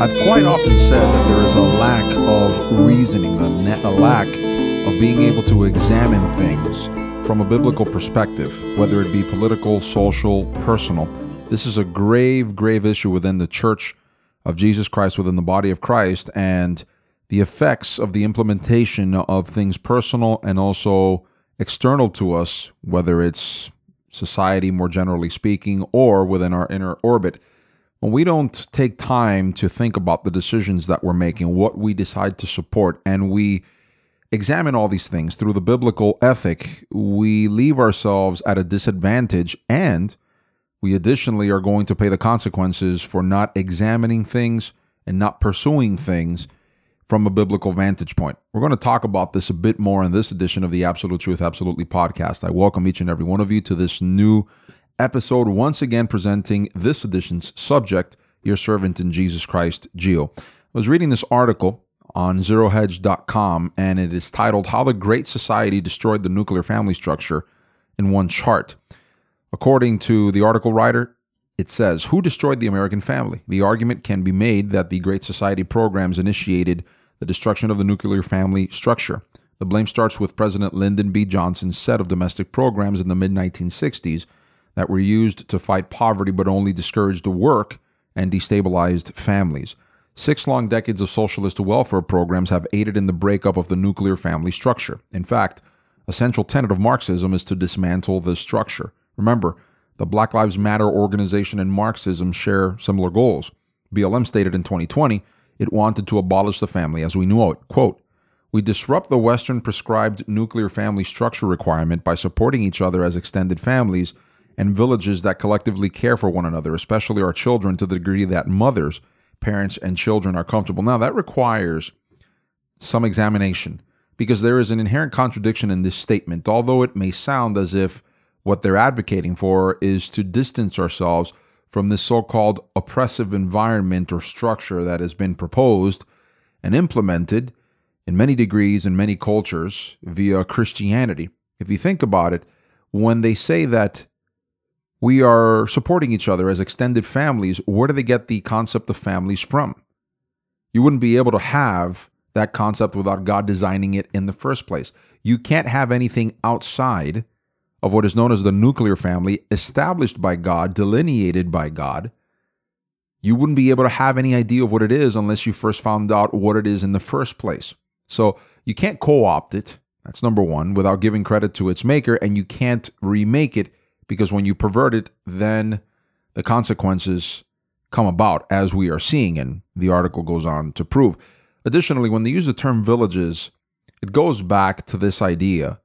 I've quite often said that there is a lack of reasoning, a, ne- a lack of being able to examine things from a biblical perspective, whether it be political, social, personal. This is a grave, grave issue within the church of Jesus Christ, within the body of Christ, and the effects of the implementation of things personal and also external to us, whether it's society more generally speaking or within our inner orbit. When we don't take time to think about the decisions that we're making, what we decide to support, and we examine all these things through the biblical ethic, we leave ourselves at a disadvantage and we additionally are going to pay the consequences for not examining things and not pursuing things from a biblical vantage point. We're going to talk about this a bit more in this edition of the Absolute Truth Absolutely podcast. I welcome each and every one of you to this new episode, once again presenting this edition's subject, Your Servant in Jesus Christ, Geo. I was reading this article on zerohedge.com and it is titled How the Great Society Destroyed the Nuclear Family Structure in One Chart. According to the article writer, it says, Who destroyed the American family? The argument can be made that the Great Society programs initiated the destruction of the nuclear family structure. The blame starts with President Lyndon B. Johnson's set of domestic programs in the mid 1960s that were used to fight poverty but only discouraged work and destabilized families. Six long decades of socialist welfare programs have aided in the breakup of the nuclear family structure. In fact, a central tenet of Marxism is to dismantle this structure. Remember, the Black Lives Matter organization and Marxism share similar goals. BLM stated in 2020 it wanted to abolish the family as we know it. Oh, quote, we disrupt the Western prescribed nuclear family structure requirement by supporting each other as extended families and villages that collectively care for one another, especially our children, to the degree that mothers, parents, and children are comfortable. Now, that requires some examination because there is an inherent contradiction in this statement, although it may sound as if what they're advocating for is to distance ourselves from this so called oppressive environment or structure that has been proposed and implemented in many degrees in many cultures via Christianity. If you think about it, when they say that we are supporting each other as extended families. Where do they get the concept of families from? You wouldn't be able to have that concept without God designing it in the first place. You can't have anything outside of what is known as the nuclear family, established by God, delineated by God. You wouldn't be able to have any idea of what it is unless you first found out what it is in the first place. So you can't co opt it. That's number one, without giving credit to its maker, and you can't remake it because when you pervert it, then the consequences come about as we are seeing, and the article goes on to prove. Additionally, when they use the term villages, it goes back to this idea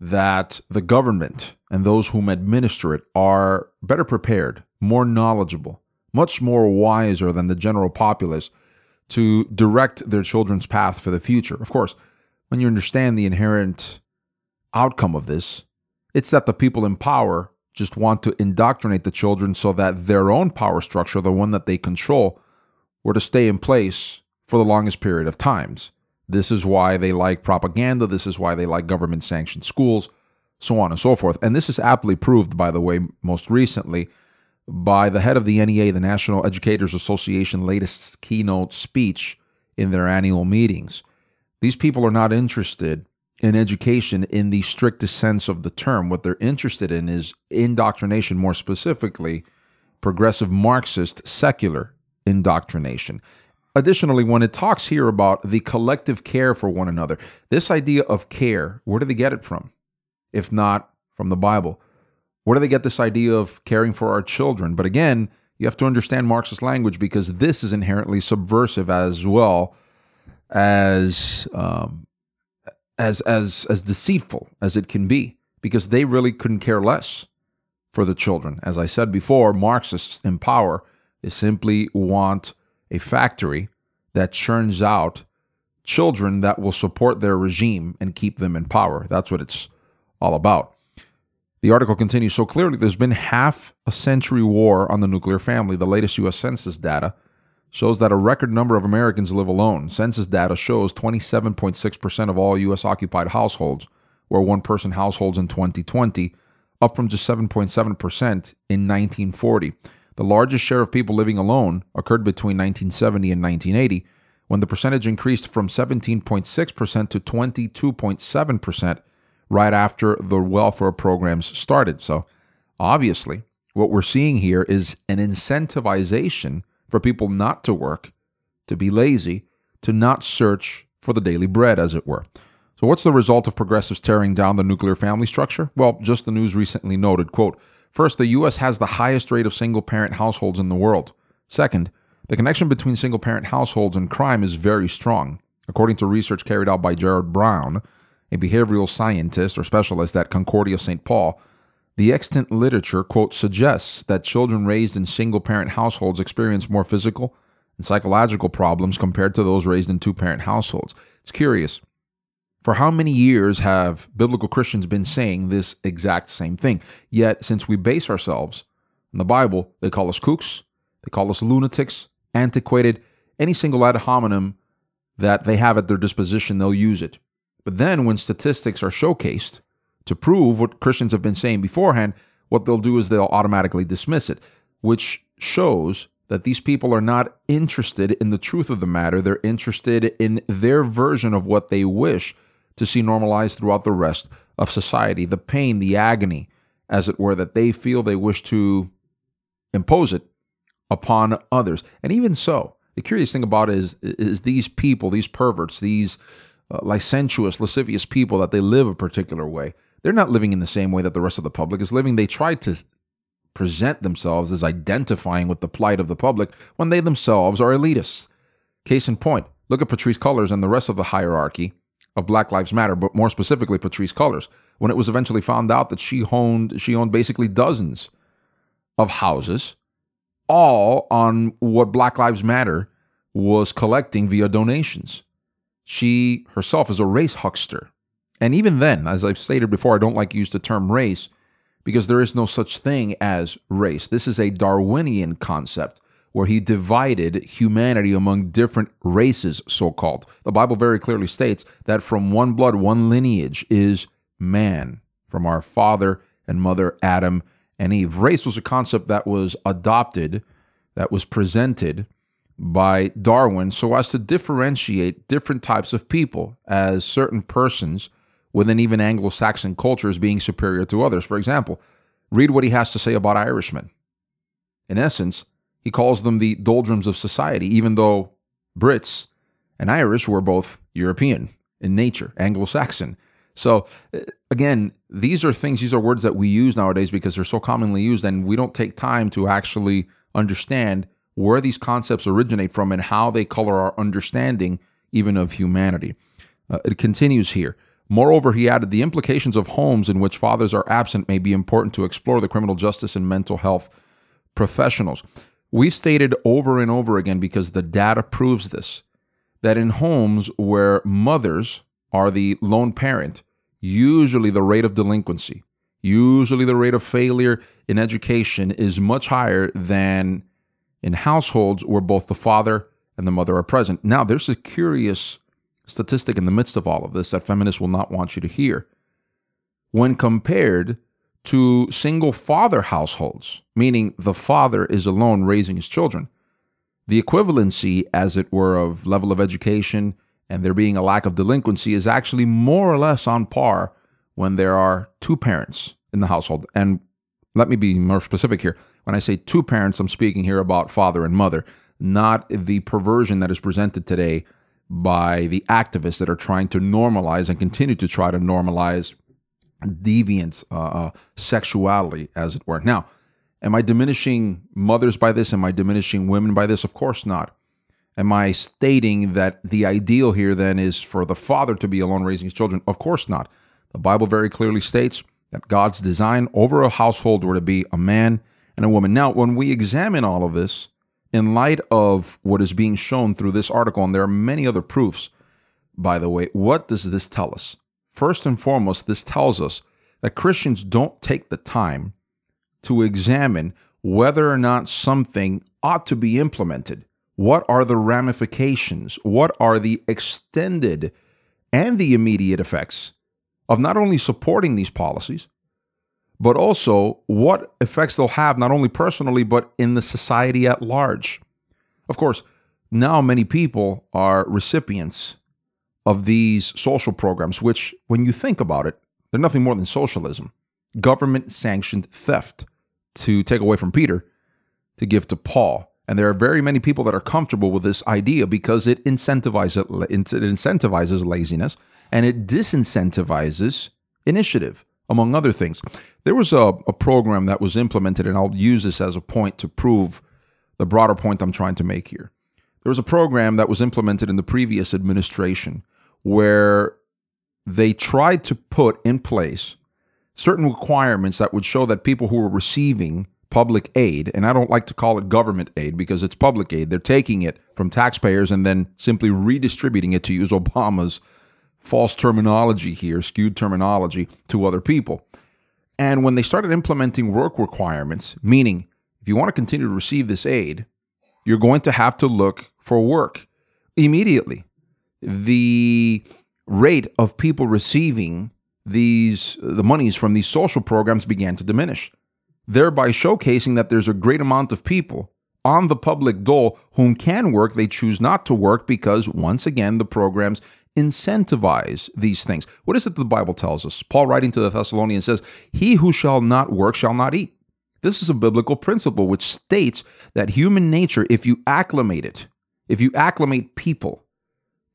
that the government and those whom administer it are better prepared, more knowledgeable, much more wiser than the general populace to direct their children's path for the future. Of course, when you understand the inherent outcome of this, it's that the people in power just want to indoctrinate the children so that their own power structure, the one that they control, were to stay in place for the longest period of times. This is why they like propaganda. This is why they like government sanctioned schools, so on and so forth. And this is aptly proved, by the way, most recently by the head of the NEA, the National Educators Association, latest keynote speech in their annual meetings. These people are not interested in education in the strictest sense of the term. What they're interested in is indoctrination, more specifically, progressive Marxist secular indoctrination. Additionally, when it talks here about the collective care for one another, this idea of care, where do they get it from? If not from the Bible. Where do they get this idea of caring for our children? But again, you have to understand Marxist language because this is inherently subversive as well as um, as as as deceitful as it can be because they really couldn't care less for the children. As I said before, Marxists in power they simply want a factory that churns out children that will support their regime and keep them in power. That's what it's all about. The article continues so clearly there's been half a century war on the nuclear family. The latest US Census data shows that a record number of Americans live alone. Census data shows 27.6% of all U.S. occupied households were one person households in 2020, up from just 7.7% in 1940. The largest share of people living alone occurred between 1970 and 1980, when the percentage increased from 17.6% to 22.7% right after the welfare programs started. So, obviously, what we're seeing here is an incentivization for people not to work, to be lazy, to not search for the daily bread, as it were. So, what's the result of progressives tearing down the nuclear family structure? Well, just the news recently noted, quote, First, the US has the highest rate of single parent households in the world. Second, the connection between single parent households and crime is very strong. According to research carried out by Jared Brown, a behavioral scientist or specialist at Concordia St. Paul, the extant literature, quote, suggests that children raised in single parent households experience more physical and psychological problems compared to those raised in two parent households. It's curious. For how many years have biblical Christians been saying this exact same thing? Yet, since we base ourselves in the Bible, they call us kooks, they call us lunatics, antiquated, any single ad hominem that they have at their disposition, they'll use it. But then, when statistics are showcased to prove what Christians have been saying beforehand, what they'll do is they'll automatically dismiss it, which shows that these people are not interested in the truth of the matter. They're interested in their version of what they wish to see normalized throughout the rest of society. The pain, the agony, as it were, that they feel they wish to impose it upon others. And even so, the curious thing about it is, is these people, these perverts, these uh, licentious, lascivious people, that they live a particular way. They're not living in the same way that the rest of the public is living. They try to present themselves as identifying with the plight of the public when they themselves are elitists. Case in point, look at Patrisse Cullors and the rest of the hierarchy of Black Lives Matter, but more specifically Patrisse Cullors, when it was eventually found out that she owned she owned basically dozens of houses, all on what Black Lives Matter was collecting via donations. She herself is a race huckster. And even then, as I've stated before, I don't like to use the term race because there is no such thing as race. This is a Darwinian concept where he divided humanity among different races, so called. The Bible very clearly states that from one blood, one lineage is man, from our father and mother Adam and Eve. Race was a concept that was adopted, that was presented by Darwin so as to differentiate different types of people as certain persons within even Anglo Saxon cultures being superior to others. For example, read what he has to say about Irishmen. In essence, he calls them the doldrums of society, even though Brits and Irish were both European in nature, Anglo Saxon. So, uh, again, these are things, these are words that we use nowadays because they're so commonly used, and we don't take time to actually understand where these concepts originate from and how they color our understanding even of humanity. Uh, it continues here. Moreover, he added the implications of homes in which fathers are absent may be important to explore the criminal justice and mental health professionals. We've stated over and over again because the data proves this that in homes where mothers are the lone parent, usually the rate of delinquency, usually the rate of failure in education is much higher than in households where both the father and the mother are present. Now, there's a curious statistic in the midst of all of this that feminists will not want you to hear. When compared to single father households, meaning the father is alone raising his children. The equivalency, as it were, of level of education and there being a lack of delinquency is actually more or less on par when there are two parents in the household. And let me be more specific here. When I say two parents, I'm speaking here about father and mother, not the perversion that is presented today by the activists that are trying to normalize and continue to try to normalize deviant uh, uh, sexuality, as it were. Now, am I diminishing mothers by this? Am I diminishing women by this? Of course not. Am I stating that the ideal here then is for the father to be alone raising his children? Of course not. The Bible very clearly states that God's design over a household were to be a man and a woman. Now, when we examine all of this in light of what is being shown through this article, and there are many other proofs, by the way, what does this tell us? First and foremost, this tells us that Christians don't take the time to examine whether or not something ought to be implemented, What are the ramifications? What are the extended and the immediate effects of not only supporting these policies, but also what effects they'll have not only personally, but in the society at large? Of course, now many people are recipients of these social programs, which, when you think about it, they're nothing more than socialism, government sanctioned theft to take away from Peter to give to Paul. And there are very many people that are comfortable with this idea because it incentivizes, it incentivizes laziness and it disincentivizes initiative, among other things. There was a, a program that was implemented, and I'll use this as a point to prove the broader point I'm trying to make here. There was a program that was implemented in the previous administration where they tried to put in place certain requirements that would show that people who were receiving public aid, and I don't like to call it government aid because it's public aid, they're taking it from taxpayers and then simply redistributing it to use Obama's false terminology here, skewed terminology to other people. And when they started implementing work requirements, meaning if you want to continue to receive this aid, you're going to have to look for work immediately. The rate of people receiving these the monies from these social programs began to diminish, thereby showcasing that there's a great amount of people on the public dole whom can work, they choose not to work because once again the programs incentivize these things. What is it the Bible tells us? Paul writing to the Thessalonians says, "He who shall not work shall not eat." This is a biblical principle which states that human nature, if you acclimate it, if you acclimate people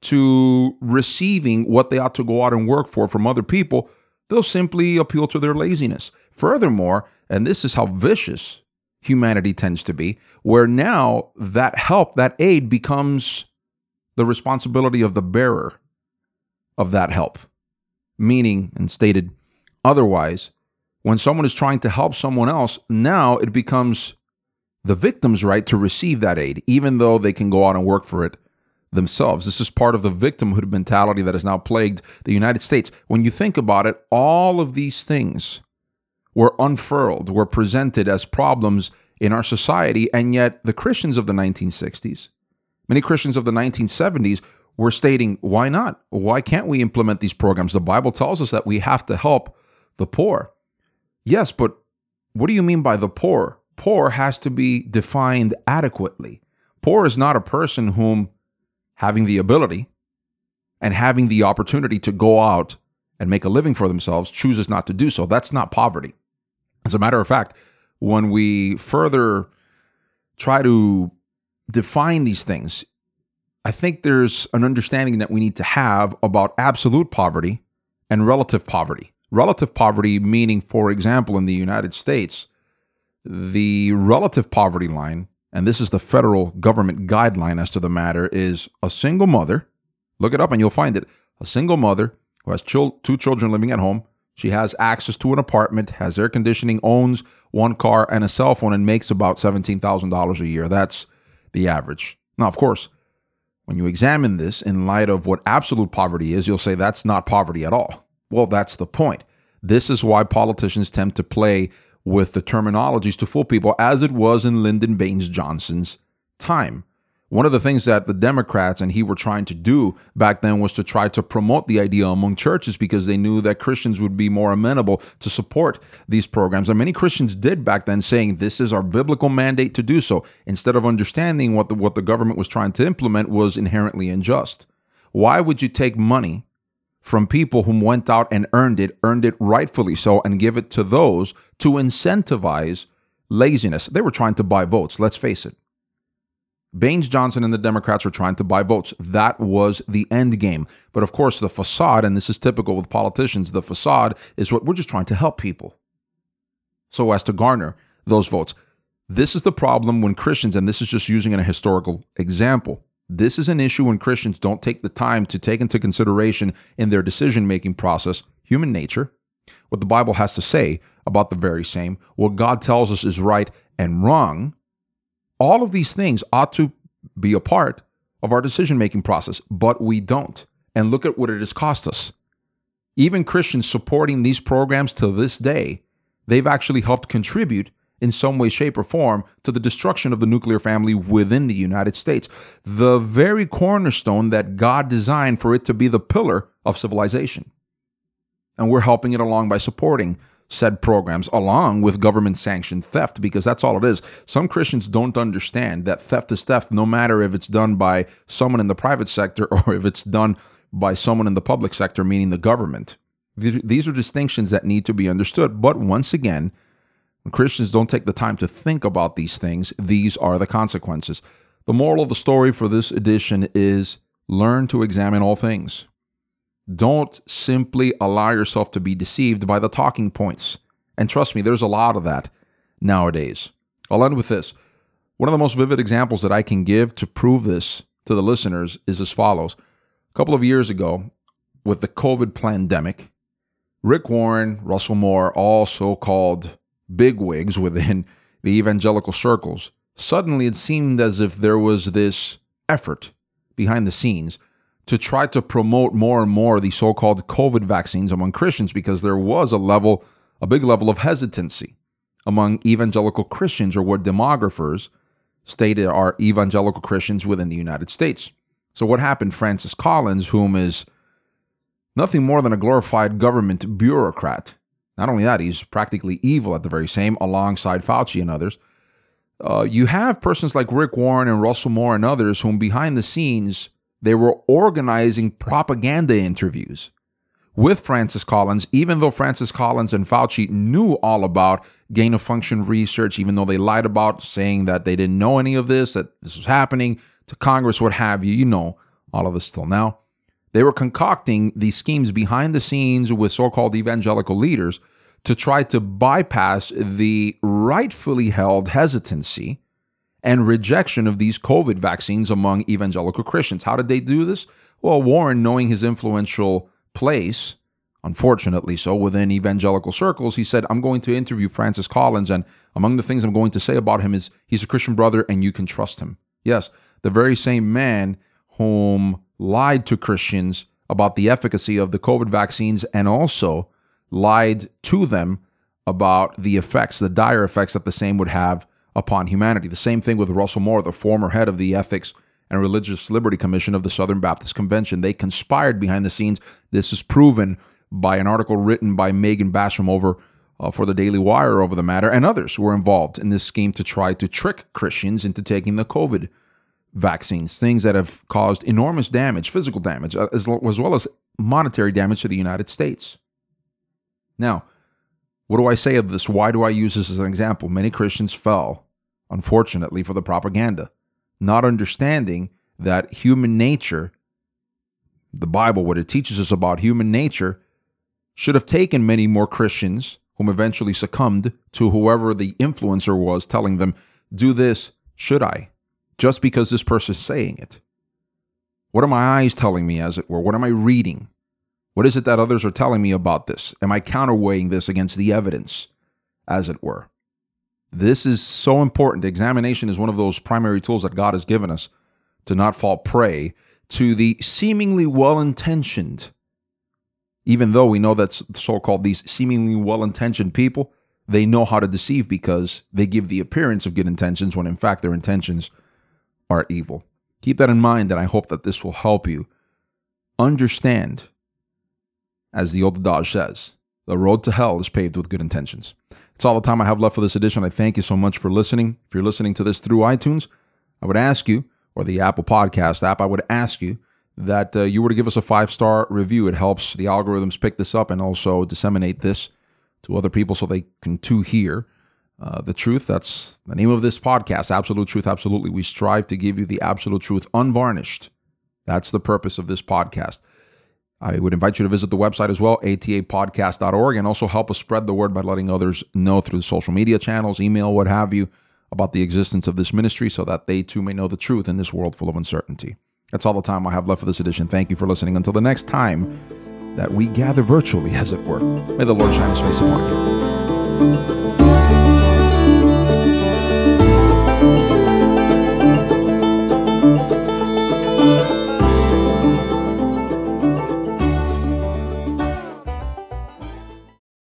to receiving what they ought to go out and work for from other people, they'll simply appeal to their laziness. Furthermore, and this is how vicious humanity tends to be, where now that help, that aid becomes the responsibility of the bearer of that help. Meaning, and stated otherwise, when someone is trying to help someone else, now it becomes the victim's right to receive that aid, even though they can go out and work for it themselves. This is part of the victimhood mentality that has now plagued the United States. When you think about it, all of these things were unfurled, were presented as problems in our society, and yet the Christians of the 1960s, many Christians of the 1970s, were stating, why not? Why can't we implement these programs? The Bible tells us that we have to help the poor. Yes, but what do you mean by the poor? Poor has to be defined adequately. Poor is not a person whom having the ability and having the opportunity to go out and make a living for themselves chooses not to do so. That's not poverty. As a matter of fact, when we further try to define these things, I think there's an understanding that we need to have about absolute poverty and relative poverty. Relative poverty, meaning, for example, in the United States, the relative poverty line and this is the federal government guideline as to the matter, is a single mother. Look it up and you'll find it. A single mother who has two children living at home. She has access to an apartment, has air conditioning, owns one car and a cell phone, and makes about $17,000 a year. That's the average. Now, of course, when you examine this in light of what absolute poverty is, you'll say that's not poverty at all. Well, that's the point. This is why politicians tend to play with the terminologies to fool people, as it was in Lyndon Baines Johnson's time. One of the things that the Democrats and he were trying to do back then was to try to promote the idea among churches because they knew that Christians would be more amenable to support these programs. And many Christians did back then, saying this is our biblical mandate to do so, instead of understanding what the, what the government was trying to implement was inherently unjust. Why would you take money from people whom went out and earned it, earned it rightfully so, and give it to those to incentivize laziness. They were trying to buy votes, let's face it. Baines Johnson and the Democrats were trying to buy votes. That was the end game. But of course, the facade, and this is typical with politicians, the facade is what we're just trying to help people so as to garner those votes. This is the problem when Christians, and this is just using a historical example, this is an issue when Christians don't take the time to take into consideration in their decision making process human nature, what the Bible has to say about the very same, what God tells us is right and wrong. All of these things ought to be a part of our decision making process, but we don't. And look at what it has cost us. Even Christians supporting these programs to this day, they've actually helped contribute in some way, shape, or form to the destruction of the nuclear family within the United States. The very cornerstone that God designed for it to be the pillar of civilization. And we're helping it along by supporting said programs along with government sanctioned theft because that's all it is. Some Christians don't understand that theft is theft no matter if it's done by someone in the private sector or if it's done by someone in the public sector, meaning the government. These are distinctions that need to be understood. But once again, when Christians don't take the time to think about these things, these are the consequences. The moral of the story for this edition is learn to examine all things. Don't simply allow yourself to be deceived by the talking points. And trust me, there's a lot of that nowadays. I'll end with this. One of the most vivid examples that I can give to prove this to the listeners is as follows. A couple of years ago, with the COVID pandemic, Rick Warren, Russell Moore, all so called bigwigs within the evangelical circles, suddenly it seemed as if there was this effort behind the scenes to try to promote more and more the so-called COVID vaccines among Christians because there was a level, a big level of hesitancy among evangelical Christians or what demographers stated are evangelical Christians within the United States. So what happened? Francis Collins, whom is nothing more than a glorified government bureaucrat. Not only that, he's practically evil at the very same, alongside Fauci and others. Uh, you have persons like Rick Warren and Russell Moore and others whom behind the scenes they were organizing propaganda interviews with Francis Collins, even though Francis Collins and Fauci knew all about gain of function research, even though they lied about saying that they didn't know any of this, that this was happening to Congress, what have you. You know all of this till now. They were concocting these schemes behind the scenes with so called evangelical leaders to try to bypass the rightfully held hesitancy and rejection of these COVID vaccines among evangelical Christians. How did they do this? Well, Warren, knowing his influential place, unfortunately so, within evangelical circles, he said, I'm going to interview Francis Collins, and among the things I'm going to say about him is he's a Christian brother and you can trust him. Yes, the very same man whom lied to Christians about the efficacy of the COVID vaccines and also lied to them about the effects, the dire effects that the same would have upon humanity. The same thing with Russell Moore, the former head of the Ethics and Religious Liberty Commission of the Southern Baptist Convention. They conspired behind the scenes. This is proven by an article written by Megan Basham over uh, for the Daily Wire over the matter, and others were involved in this scheme to try to trick Christians into taking the COVID vaccines, things that have caused enormous damage, physical damage, uh, as, as well as monetary damage to the United States. Now, what do I say of this? Why do I use this as an example? Many Christians fell unfortunately, for the propaganda, not understanding that human nature, the Bible, what it teaches us about human nature, should have taken many more Christians whom eventually succumbed to whoever the influencer was telling them, do this, should I? Just because this person's saying it. What are my eyes telling me, as it were? What am I reading? What is it that others are telling me about this? Am I counterweighing this against the evidence, as it were? This is so important. Examination is one of those primary tools that God has given us to not fall prey to the seemingly well intentioned, even though we know that so called these seemingly well intentioned people, they know how to deceive because they give the appearance of good intentions when in fact their intentions are evil. Keep that in mind, and I hope that this will help you understand, as the old adage says, the road to hell is paved with good intentions. It's all the time I have left for this edition. I thank you so much for listening. If you're listening to this through iTunes, I would ask you, or the Apple Podcast app, I would ask you that uh, you were to give us a five star review. It helps the algorithms pick this up and also disseminate this to other people so they can too hear uh, the truth. That's the name of this podcast, Absolute Truth. Absolutely. We strive to give you the absolute truth unvarnished. That's the purpose of this podcast. I would invite you to visit the website as well, atapodcast.org, and also help us spread the word by letting others know through the social media channels, email, what have you, about the existence of this ministry so that they too may know the truth in this world full of uncertainty. That's all the time I have left for this edition. Thank you for listening. Until the next time that we gather virtually, as it were, may the Lord shine his face upon you.